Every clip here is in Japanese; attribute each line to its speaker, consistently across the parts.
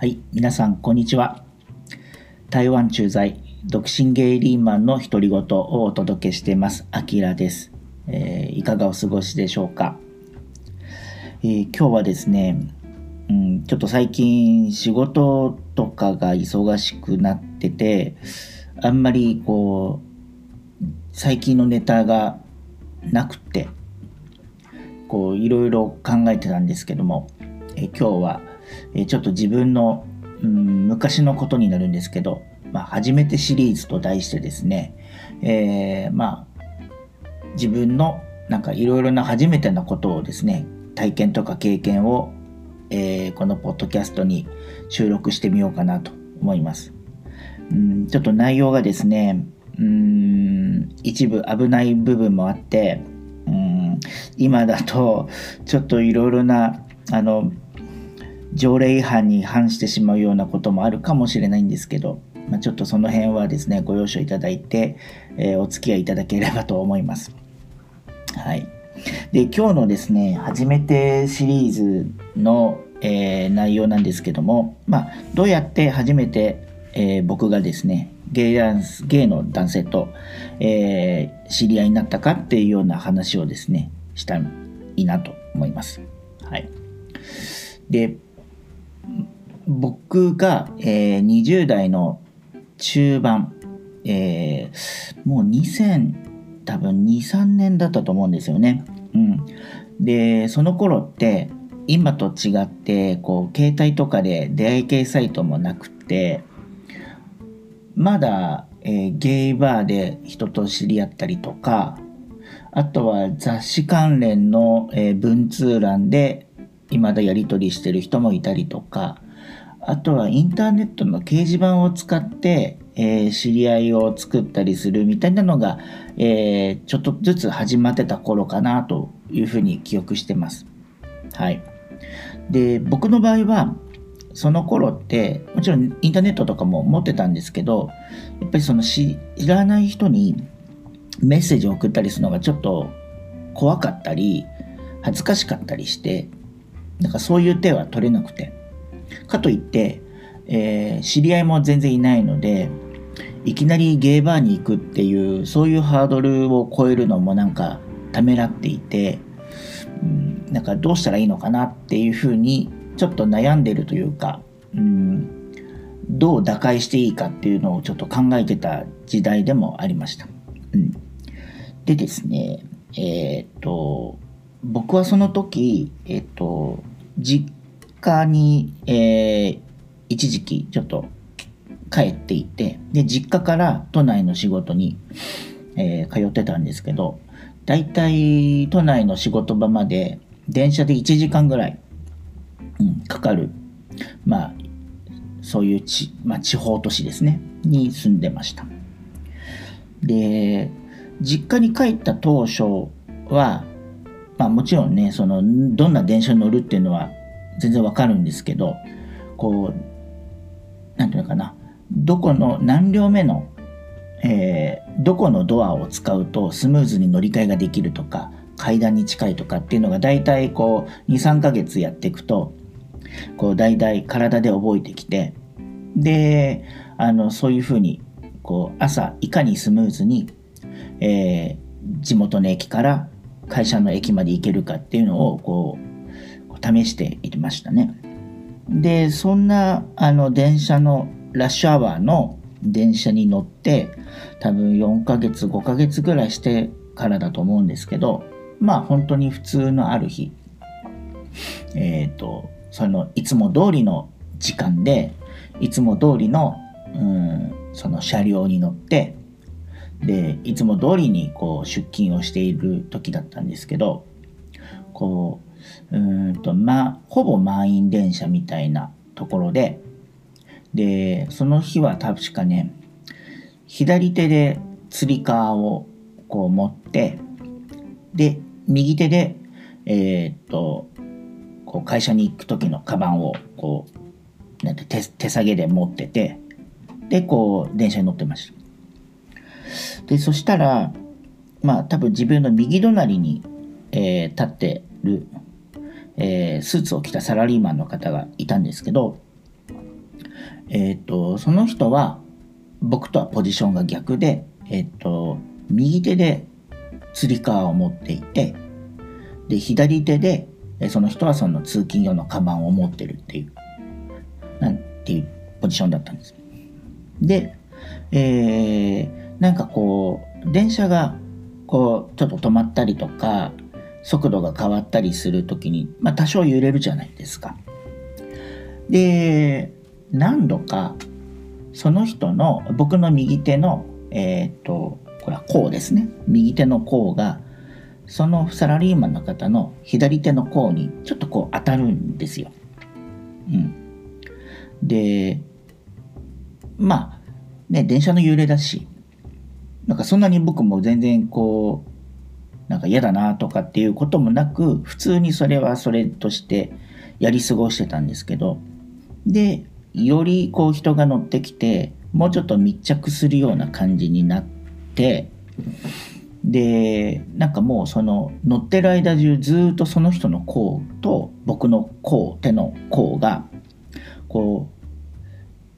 Speaker 1: はい、皆さん、こんにちは。台湾駐在、独身ゲイリーマンの独り言をお届けしています。アキラです、えー、いかがお過ごしでしょうか、えー、今日はですね、うん、ちょっと最近仕事とかが忙しくなってて、あんまりこう、最近のネタがなくて、こう、いろいろ考えてたんですけども、えー、今日はえちょっと自分の、うん、昔のことになるんですけど、まあ、初めてシリーズと題してですね、えー、まあ、自分のなんかいろいろな初めてのことをですね、体験とか経験を、えー、このポッドキャストに収録してみようかなと思います。うんちょっと内容がですね、うん一部危ない部分もあって、うん今だとちょっといろいろなあの条例違反に反してしまうようなこともあるかもしれないんですけど、まあ、ちょっとその辺はですねご容赦いただいて、えー、お付き合いいただければと思います。はい、で今日のですね初めてシリーズの、えー、内容なんですけども、まあ、どうやって初めて、えー、僕がですねゲイダンスゲイの男性と、えー、知り合いになったかっていうような話をですねしたいいなと思います。はい、で僕が、えー、20代の中盤、えー、もう2000多分23年だったと思うんですよね。うん、でその頃って今と違ってこう携帯とかで出会い系サイトもなくてまだ、えー、ゲイバーで人と知り合ったりとかあとは雑誌関連の、えー、文通欄で未だやり取りしてる人もいたりとかあとはインターネットの掲示板を使って、えー、知り合いを作ったりするみたいなのが、えー、ちょっとずつ始まってた頃かなというふうに記憶してます。はい。で、僕の場合は、その頃って、もちろんインターネットとかも持ってたんですけど、やっぱりその知らない人にメッセージを送ったりするのがちょっと怖かったり、恥ずかしかったりして、なんかそういう手は取れなくて。かといって、えー、知り合いも全然いないので、いきなりゲーバーに行くっていう、そういうハードルを超えるのもなんかためらっていて、うん、なんかどうしたらいいのかなっていうふうにちょっと悩んでるというか、うん、どう打開していいかっていうのをちょっと考えてた時代でもありました。うん、でですね、えっ、と、僕はその時、えっ、と、実家に、えー、一時期ちょっと帰っていて、で、実家から都内の仕事に、えー、通ってたんですけど、だいたい都内の仕事場まで電車で1時間ぐらい、うん、かかる、まあ、そういうち、まあ、地方都市ですね、に住んでました。で、実家に帰った当初は、まあもちろんね、その、どんな電車に乗るっていうのは全然わかるんですけど、こう、なんていうのかな、どこの何両目の、えー、どこのドアを使うとスムーズに乗り換えができるとか、階段に近いとかっていうのが大体こう2、3ヶ月やっていくと、こう大体体で覚えてきて、で、あの、そういうふうに、こう朝いかにスムーズに、えー、地元の駅から会社の駅まで行けるかっていうのをこう試していましたね。で、そんなあの電車のラッシュアワーの電車に乗って多分4ヶ月5ヶ月ぐらいしてからだと思うんですけどまあ本当に普通のある日えっ、ー、とそのいつも通りの時間でいつも通りのうんその車両に乗ってでいつも通りにこう出勤をしている時だったんですけどこううんと、ま、ほぼ満員電車みたいなところで、で、その日は確かね、左手でつり革をこう持って、で、右手で、えー、っと、こう会社に行く時のカバンをこう、なんて手手下げで持ってて、で、こう、電車に乗ってました。で、そしたら、まあ多分自分の右隣に、えー、立ってるえー、スーツを着たサラリーマンの方がいたんですけど、えっ、とその人は僕とはポジションが逆で、えっ、と右手でつり革を持っていてで左手でその人はその通勤用のカバンを持ってるっていうなんていうポジションだったんです。で、えー、なんかこう電車がこうちょっと止まったりとか速度が変わったりする時に、まあ、多少揺れるじゃないですか。で何度かその人の僕の右手のえっ、とこれは甲ですね右手の甲がそのサラリーマンの方の左手の甲にちょっとこう当たるんですよ。うん、でまあね電車の揺れだしなんかそんなに僕も全然こうなんか嫌だなとかっていうこともなく普通にそれはそれとしてやり過ごしてたんですけどでよりこう人が乗ってきてもうちょっと密着するような感じになってでなんかもうその乗ってる間中ずっとその人の甲と僕の甲手の甲がこう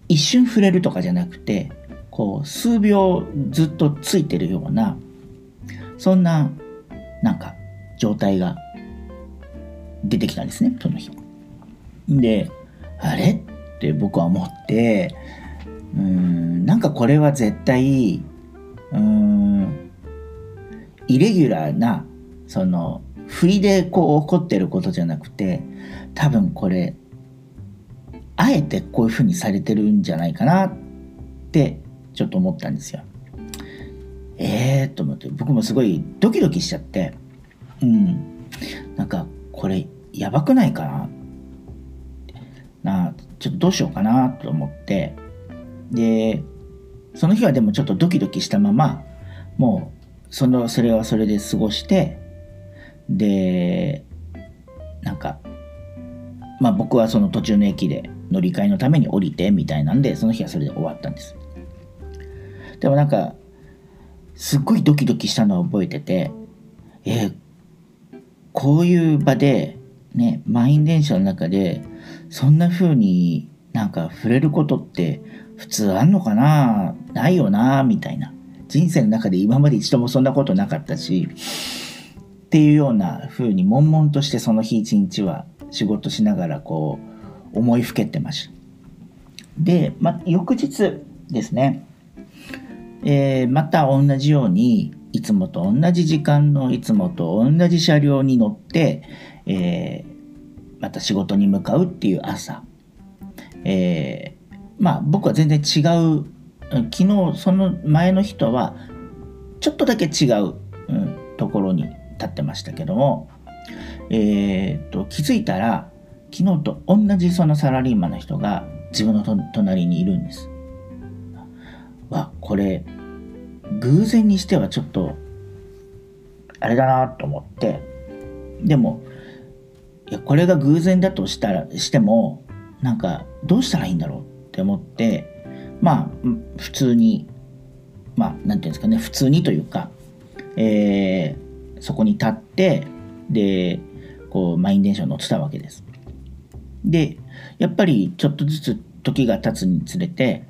Speaker 1: 一瞬触れるとかじゃなくてこう数秒ずっとついてるようなそんななんか状態が出てきたんですねその日。であれ？って僕は思ってうんなんかこれは絶対うんイレギュラーなその不意でこう起こってることじゃなくて多分これあえてこういうふうにされてるんじゃないかなってちょっと思ったんですよ。ええー、と思って僕もすごいドキドキしちゃって。うん。なんかこれやばくないかななちょっとどうしようかなと思って。でその日はでもちょっとドキドキしたままもうそのそれはそれで過ごして。でなんかまあ僕はその途中の駅で乗り換えのために降りてみたいなんでその日はそれで終わったんです。でもなんかすっごいドキドキしたのを覚えててえー、こういう場でね満員電車の中でそんな風になんか触れることって普通あんのかな？ないよな？みたいな。人生の中で今まで一度もそんなことなかったしっていうような風に悶々としてその日一日は仕事しながらこう思いふけてました。で、ま、翌日ですね、えー、また同じようにいつもと同じ時間のいつもと同じ車両に乗って、えー、また仕事に向かうっていう朝、えー、まあ僕は全然違う。昨日その前の人はちょっとだけ違う、うん、ところに立ってましたけども、えーと、気づいたら昨日と同じそのサラリーマンの人が自分の隣にいるんです。わこれ偶然にしてはちょっとあれだなと思ってでもいやこれが偶然だとしたらしてもなんかどうしたらいいんだろうって思ってまあ普通にまあ何て言うんですかね普通にというか、えー、そこに立ってでこう満員電車に乗ってたわけです。でやっぱりちょっとずつ時が経つにつれて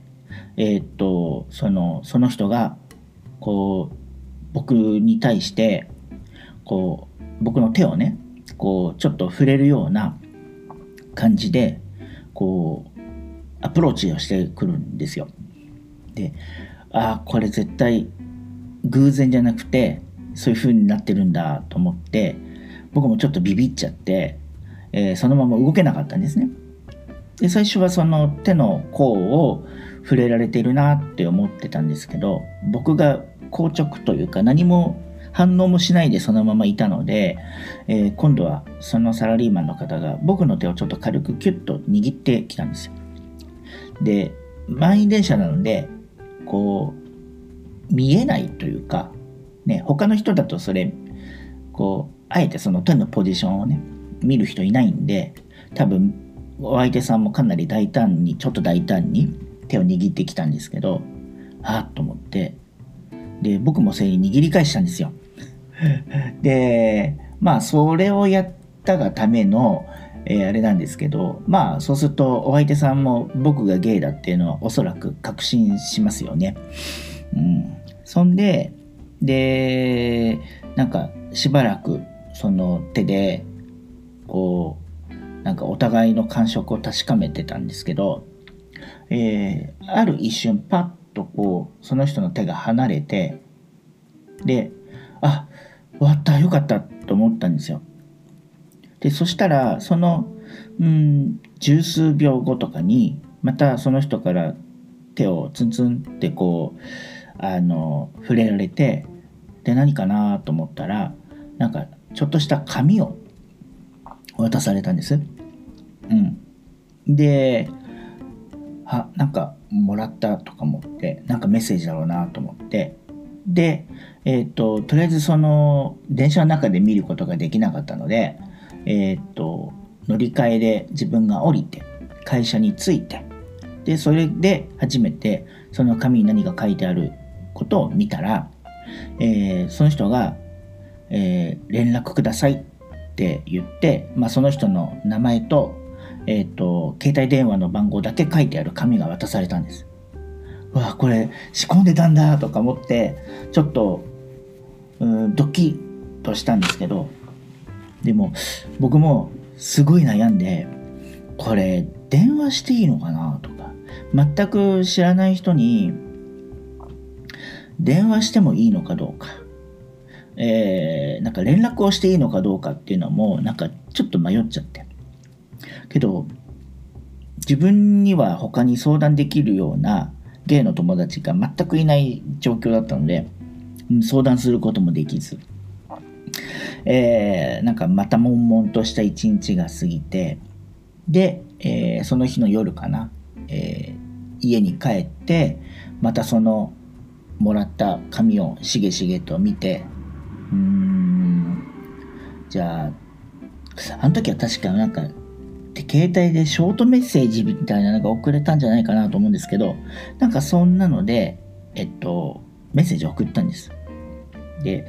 Speaker 1: えー、っとそのその人がこう僕に対してこう僕の手をねこうちょっと触れるような感じでこうアプローチをしてくるんですよ。でああこれ絶対偶然じゃなくてそういう風になってるんだと思って僕もちょっとビビっちゃって、えー、そのまま動けなかったんですね。で最初はその手の甲を触れられてるなって思ってたんですけど僕が硬直というか何も反応もしないでそのままいたので、えー、今度はそのサラリーマンの方が僕の手をちょっと軽くキュッと握ってきたんですよ。で満員電車なのでこう見えないというか、ね、他の人だとそれこうあえてその手のポジションをね見る人いないんで多分お相手さんもかなり大胆にちょっと大胆に手を握ってきたんですけどあっと思って。で僕もそれに握り返したんですよ。でまあそれをやったがためのえー、あれなんですけどまあそうするとお相手さんも僕がゲイだっていうのはおそらく確信しますよね。うん、そんででなんかしばらくその手でこうなんかお互いの感触を確かめてたんですけど、えー、ある一瞬パッとこうその人の手が離れてであ終わったよかったと思ったんですよ。でそしたらそのうん十数秒後とかにまたその人から手をツンツンってこうあの触れられてで何かなと思ったらなんかちょっとした紙を渡されたんです。うん、であなんかもらったとか思ってなんかメッセージだろうなと思って。でえっ、ー、ととりあえずその電車の中で見ることができなかったのでえっ、ー、と乗り換えで自分が降りて会社に着いてでそれで初めてその紙に何が書いてあることを見たら、えー、その人が、えー、連絡くださいって言って、まあ、その人の名前と,、えーと、携帯電話の番号だけ書いてある紙が渡されたんです。うわこれ仕込んでたんだとか思ってちょっとうんドキッとしたんですけどでも僕もすごい悩んでこれ電話していいのかなとか全く知らない人に電話してもいいのかどうか、えー、なんか連絡をしていいのかどうかっていうのもなんかちょっと迷っちゃってけど自分には他に相談できるようなゲイの友達が全くいない状況だったので相談することもできず、えー、なんかまた悶々とした一日が過ぎてで、えー、その日の夜かな、えー、家に帰ってまたそのもらった紙をしげしげと見てうーんじゃああの時は確かなんかって携帯でショートメッセージみたいなのが送れたんじゃないかなと思うんですけどなんかそんなのでえっとメッセージを送ったんです。で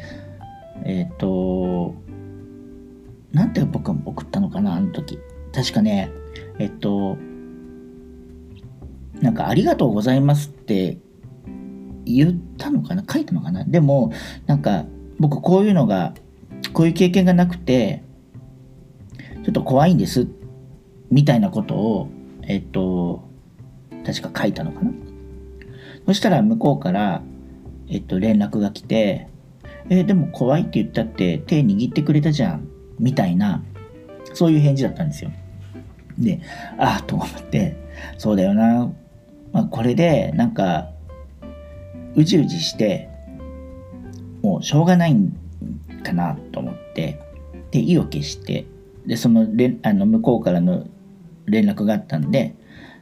Speaker 1: えっとなんて僕は送ったのかなあの時。確かねえっとなんか「ありがとうございます」って言ったのかな書いたのかな。でもなんか僕こういうのがこういう経験がなくてちょっと怖いんですってみたいなことをえっと確か書いたのかな。そしたら向こうからえっと連絡が来てえ、でも怖いって言ったって手握ってくれたじゃんみたいなそういう返事だったんですよ。でああと思ってそうだよな、まあ、これでなんかうじうじしてもうしょうがないんかなと思ってで意を決してでそのれあの向こうからの連絡があったんで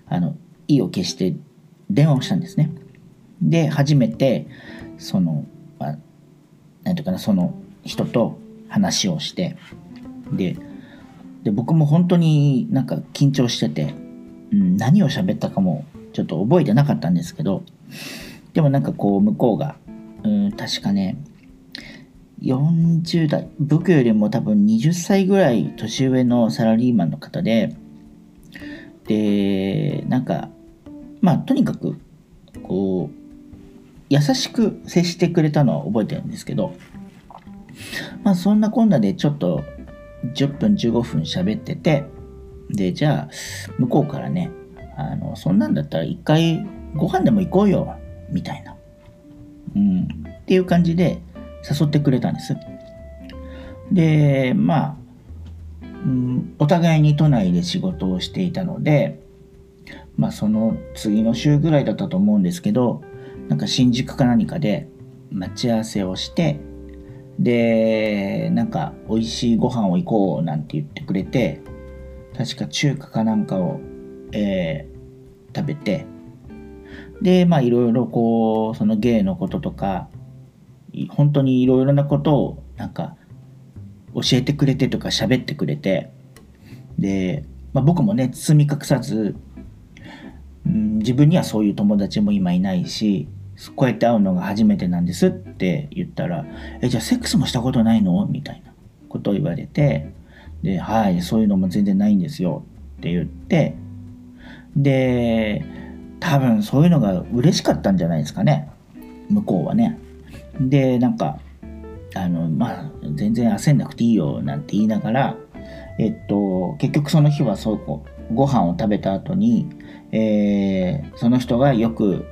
Speaker 1: あの意を決して電話をしたんですね。で初めてその、まあ、なんていうかなその人と話をしてでで僕も本当になんか緊張してて、うん、何を喋ったかもちょっと覚えてなかったんですけどでもなんかこう向こうが、うん、確かね、40代、僕よりも多分20歳ぐらい年上のサラリーマンの方で、で、なんか、まあとにかく、こう、優しく接してくれたのは覚えてるんですけど、まあそんなこんなでちょっと10分15分喋ってて、で、じゃあ向こうからね、あの、そんなんだったら一回ご飯でも行こうよみたいな。うん。っていう感じで誘ってくれたんです。で、まあ、うん、お互いに都内で仕事をしていたので、まあその次の週ぐらいだったと思うんですけど、なんか新宿か何かで待ち合わせをして、で、なんか美味しいご飯を行こうなんて言ってくれて、確か中華かなんかを、えー、食べて、で、まあいろいろこう、その芸のこととか、本当にいろいろなことをなんか教えてくれてとか喋ってくれて、で、まあ、僕もね、包み隠さず、うん、自分にはそういう友達も今いないし、こうやって会うのが初めてなんですって言ったら、え、じゃあセックスもしたことないの？みたいなことを言われて、で、はい、そういうのも全然ないんですよって言って、で、多分そういうのが嬉しかったんじゃないですかね。向こうはね。で、なんか、あの、まあ、全然焦んなくていいよなんて言いながら、えっと、結局その日はそうごご飯を食べた後に、えー、その人がよく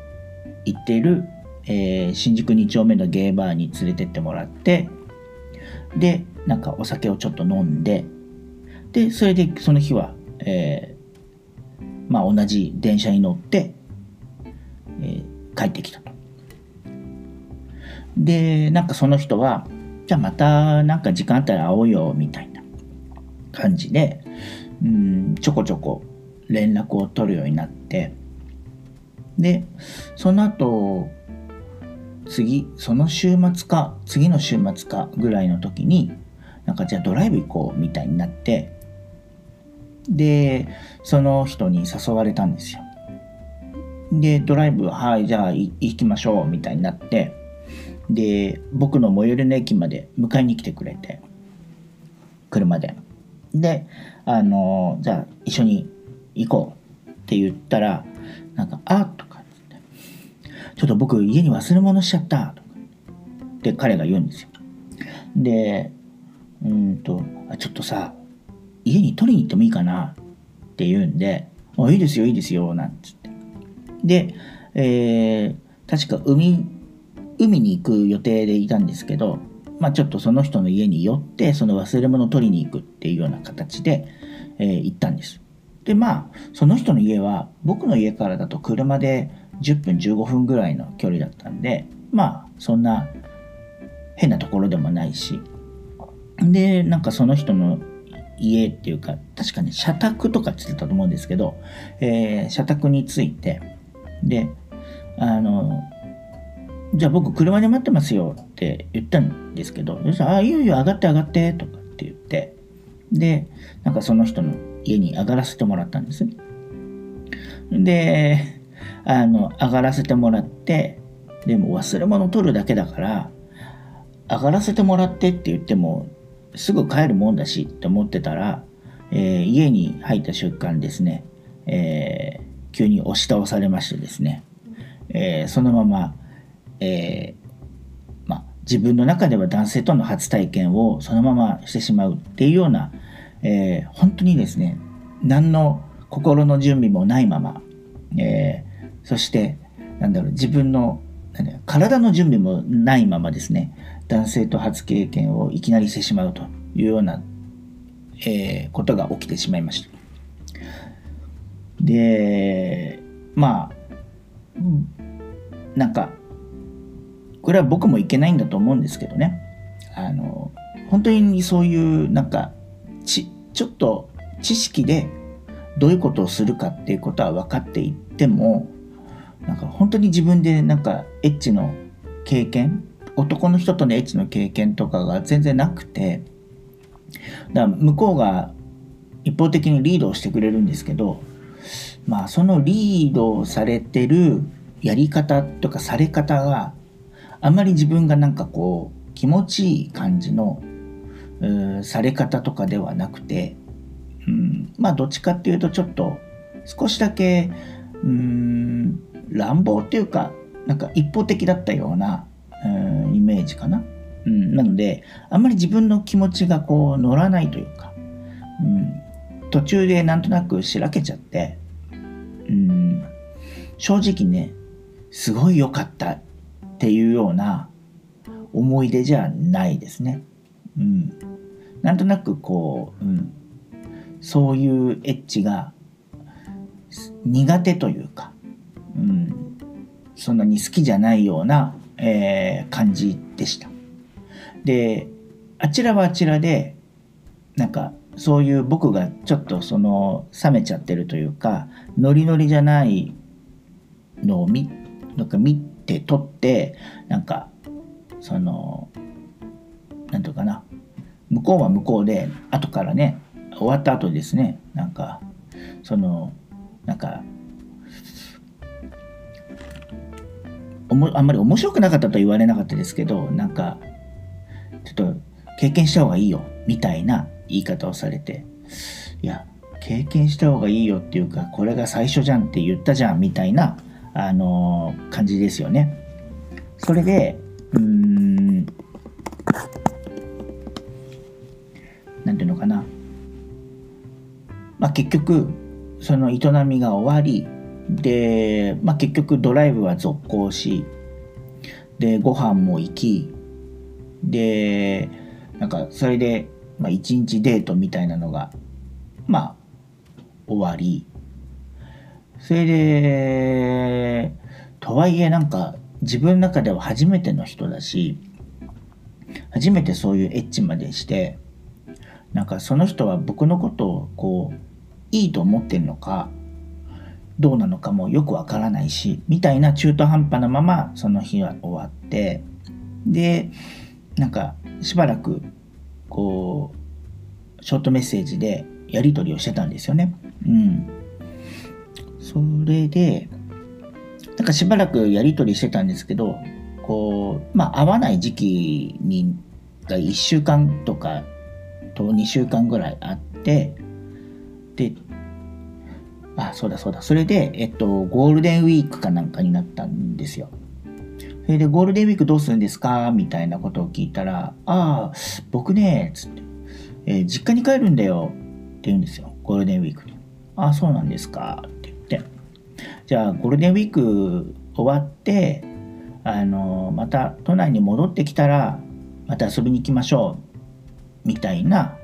Speaker 1: 行っている、えー、新宿2丁目のゲーバーに連れてってもらって、で、なんかお酒をちょっと飲んで、で、それでその日は、えー、まあ同じ電車に乗って、えー、帰ってきたと。で、なんかその人は、じゃあまたなんか時間あったら会おうよ、みたいな感じで、うん、ちょこちょこ連絡を取るようになって、で、その後、次、その週末か、次の週末かぐらいの時に、なんかじゃあドライブ行こうみたいになって、で、その人に誘われたんですよ。で、ドライブ、はい、じゃあ行きましょうみたいになって、で、僕の最寄りの駅まで迎えに来てくれて、車で。で、あの、じゃあ一緒に行こうって言ったら、なんか、あとかって、ちょっと僕家に忘れ物しちゃったとかって彼が言うんですよ。で、うんと、あちょっとさ、家に取りに行ってもいいかなって言うんで、あ、いいですよ、いいですよ、なんつって。で、えー、確か海、海に行く予定でいたんですけど、まあ、ちょっとその人の家に寄ってその忘れ物を取りに行くっていうような形で、えー、行ったんです。でまあその人の家は僕の家からだと車で10分15分ぐらいの距離だったんでまあそんな変なところでもないしでなんかその人の家っていうか確かに社宅とかって言ってたと思うんですけど、えー、社宅についてであのじゃあ僕車で待ってますよって言ったんですけど、そしたら、あ、いよいよ、上がって上がってとかって言って、で、なんかその人の家に上がらせてもらったんですね。で、あの、上がらせてもらって、でも忘れ物取るだけだから、上がらせてもらってって言っても、すぐ帰るもんだしって思ってたら、えー、家に入った瞬間ですね、えー、急に押し倒されましてですね、えー、そのままえー、まあ、自分の中では男性との初体験をそのまましてしまうっていうような、えー、本当にですね何の心の準備もないまま、えー、そしてなんだろう自分の体の準備もないままですね男性と初経験をいきなりしてしまうというような、えー、ことが起きてしまいました。でまあなんかこれは僕もいけないんだと思うんですけどね。あの本当にそういうなんかちちょっと知識でどういうことをするかっていうことは分かっていってもなんか本当に自分でなんかエッチの経験男の人とのエッチの経験とかが全然なくてだから向こうが一方的にリードをしてくれるんですけどまあそのリードされてるやり方とかされ方があんまり自分がなんかこう気持ちいい感じのされ方とかではなくて、うん、まあどっちかっていうとちょっと少しだけうん乱暴っていうかなんか一方的だったようなうんイメージかな、うん、なのであんまり自分の気持ちがこう乗らないというか、うん、途中でなんとなくしらけちゃって、うん、正直ねすごい良かったっていうような思い出じゃないですね。うん。なんとなくこう、うん、そういうエッジが苦手というか、うん、そんなに好きじゃないような、えー、感じでした。で、あちらはあちらで、なんかそういう僕がちょっとその冷めちゃってるというか、ノリノリじゃないのを見、なんか見って取ってなんかその何ていうかな。向こうは向こうで後からね終わった後ですね。なんかそのなんかおもあんまり面白くなかったと言われなかったですけどなんかちょっと経験した方がいいよみたいな言い方をされていや経験した方がいいよっていうかこれが最初じゃんって言ったじゃんみたいな、あの、感じですよね。それでうんなんていうのかな、まあ、結局その営みが終わりで、まあ、結局ドライブは続行しでご飯も行きでなんかそれで、まあ、一日デートみたいなのがまあ終わりそれでとはいえなんか自分の中では初めての人だし初めてそういうエッチまでしてなんかその人は僕のことをこういいと思ってるのかどうなのかもよくわからないしみたいな中途半端なままその日は終わってでなんかしばらくこうショートメッセージでやり取りをしてたんですよね。うん。それでなんかしばらくやり取りしてたんですけどこうまあ会わない時期にが1週間とかと2週間ぐらいあってであそうだそうだ。それでえっとゴールデンウィークかなんかになったんですよ。それでゴールデンウィークどうするんですか？みたいなことを聞いたらああ僕ねつって、えー、実家に帰るんだよって言うんですよ。ゴールデンウィークに。ああそうなんですか？じゃあゴールデンウィーク終わってあのまた都内に戻ってきたらまた遊びに行きましょうみたいな、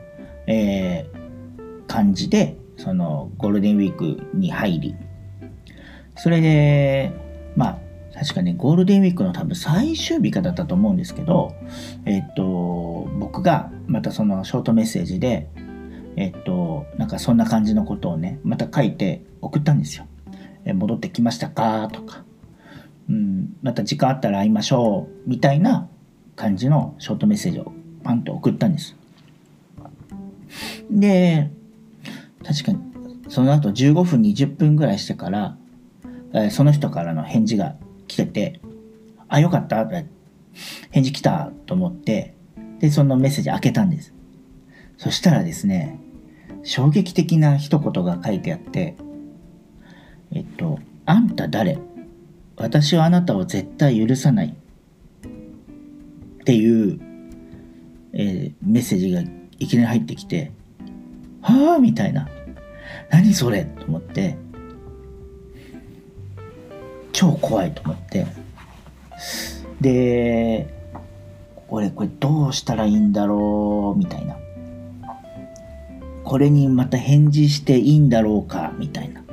Speaker 1: えー、感じでそのゴールデンウィークに入りそれでまあ確かねゴールデンウィークの多分最終日かだったと思うんですけどえっと僕がまたそのショートメッセージでえっとなんかそんな感じのことをねまた書いて送ったんですよ。戻ってきましたか？とか、うん、また時間あったら会いましょう。みたいな感じのショートメッセージをパンと送ったんです。で確かにその後15分20分ぐらいしてから、え、その人からの返事が来ててあよかった返事来たと思ってでそのメッセージ開けたんです。そしたらですね衝撃的な一言が書いてあってえっと「あんた誰？私はあなたを絶対許さない」っていう、えー、メッセージがいきなり入ってきて「はあ?」みたいな。何それ？と思って。超怖いと思って。で俺これどうしたらいいんだろう？みたいな。これにまた返事していいんだろうか？みたいな。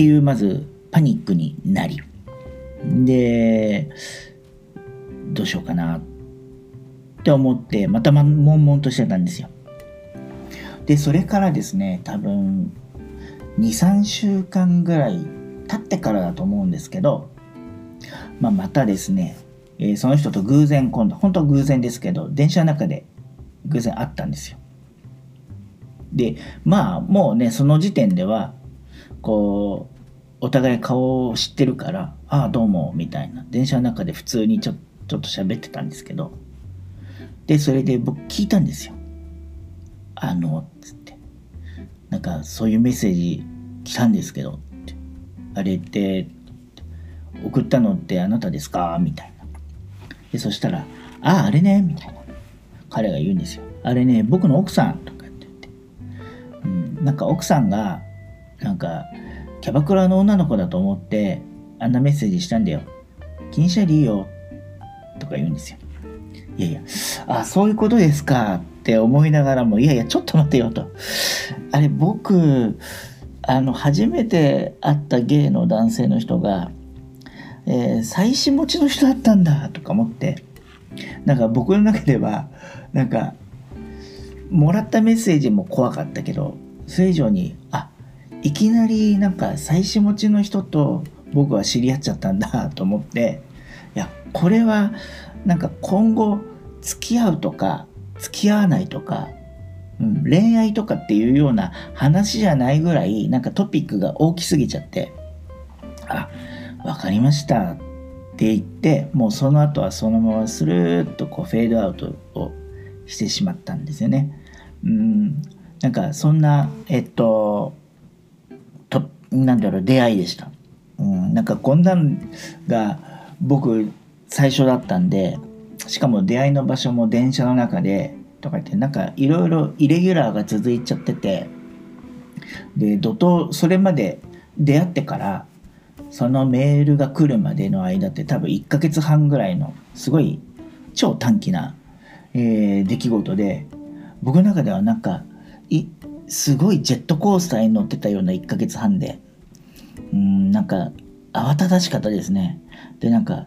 Speaker 1: っていうまずパニックになり。でどうしようかなって思ってまた悶々としてたんですよ。でそれからですね多分23週間ぐらい経ってからだと思うんですけど、まあ、またですね、えー、その人と偶然今度本当は偶然ですけど電車の中で偶然会ったんですよ。でまあもうねその時点ではこうお互い顔を知ってるから「ああどうも」みたいな電車の中で普通にちょちょっと喋ってたんですけどでそれで僕聞いたんですよあの、つって。なんか、そういうメッセージ来たんですけど、って。あれって、送ったのってあなたですか？みたいな。で、そしたら、ああ、あれね、みたいな。彼が言うんですよ。あれね、僕の奥さんとかって言って。うん、なんか奥さんが、なんか、キャバクラの女の子だと思って、あんなメッセージしたんだよ。気にしないでいいよ。とか言うんですよ。いやいや、あ、そういうことですか。って思いながらもいやいやちょっと待ってよとあれ僕あの初めて会ったゲイの男性の人が、えー、妻子持ちの人だったんだとか思ってなんか僕の中ではなんかもらったメッセージも怖かったけどそれ以上にあいきなりなんか妻子持ちの人と僕は知り合っちゃったんだと思っていやこれはなんか今後付き合うとか付き合わないとか、うん、恋愛とかっていうような話じゃないぐらいなんかトピックが大きすぎちゃってあ分かりましたって言ってもうその後はそのままスルーッとこうフェードアウトをしてしまったんですよね。うんなんかそんなえっとなんだろう出会いでした、うん、なんかこんなんが僕最初だったんでしかも出会いの場所も電車の中でとか言ってなんかいろいろイレギュラーが続いちゃっててで怒涛それまで出会ってからそのメールが来るまでの間って多分1ヶ月半ぐらいのすごい超短期な、えー、出来事で僕の中ではなんかいすごいジェットコースターに乗ってたような1ヶ月半で。うんなんか慌ただしかったですね。でなんか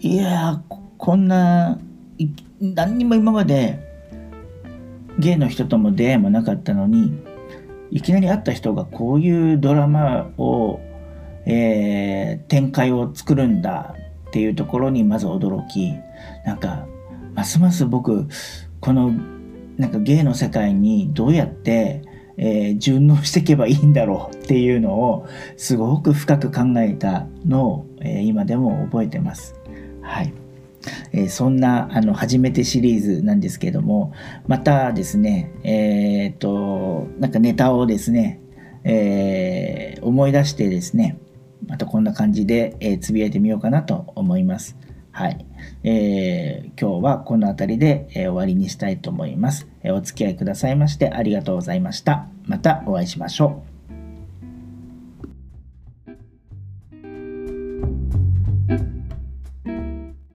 Speaker 1: いやこんな何にも今までゲイの人とも出会いもなかったのにいきなり会った人がこういうドラマを、えー、展開を作るんだっていうところにまず驚き。なんかますます僕このなんか芸の世界にどうやって、えー、順応していけばいいんだろうっていうのをすごく深く考えたのを、えー、今でも覚えてます。はい。えー、そんなあの初めてシリーズなんですけどもまたですねえっ、となんかネタをですね、えー、思い出してですねまたこんな感じで、え、つぶやいてみようかなと思います。はい。えー、今日はこの辺りで、えー、終わりにしたいと思います、えー。お付き合いくださいましてありがとうございました。またお会いしましょう。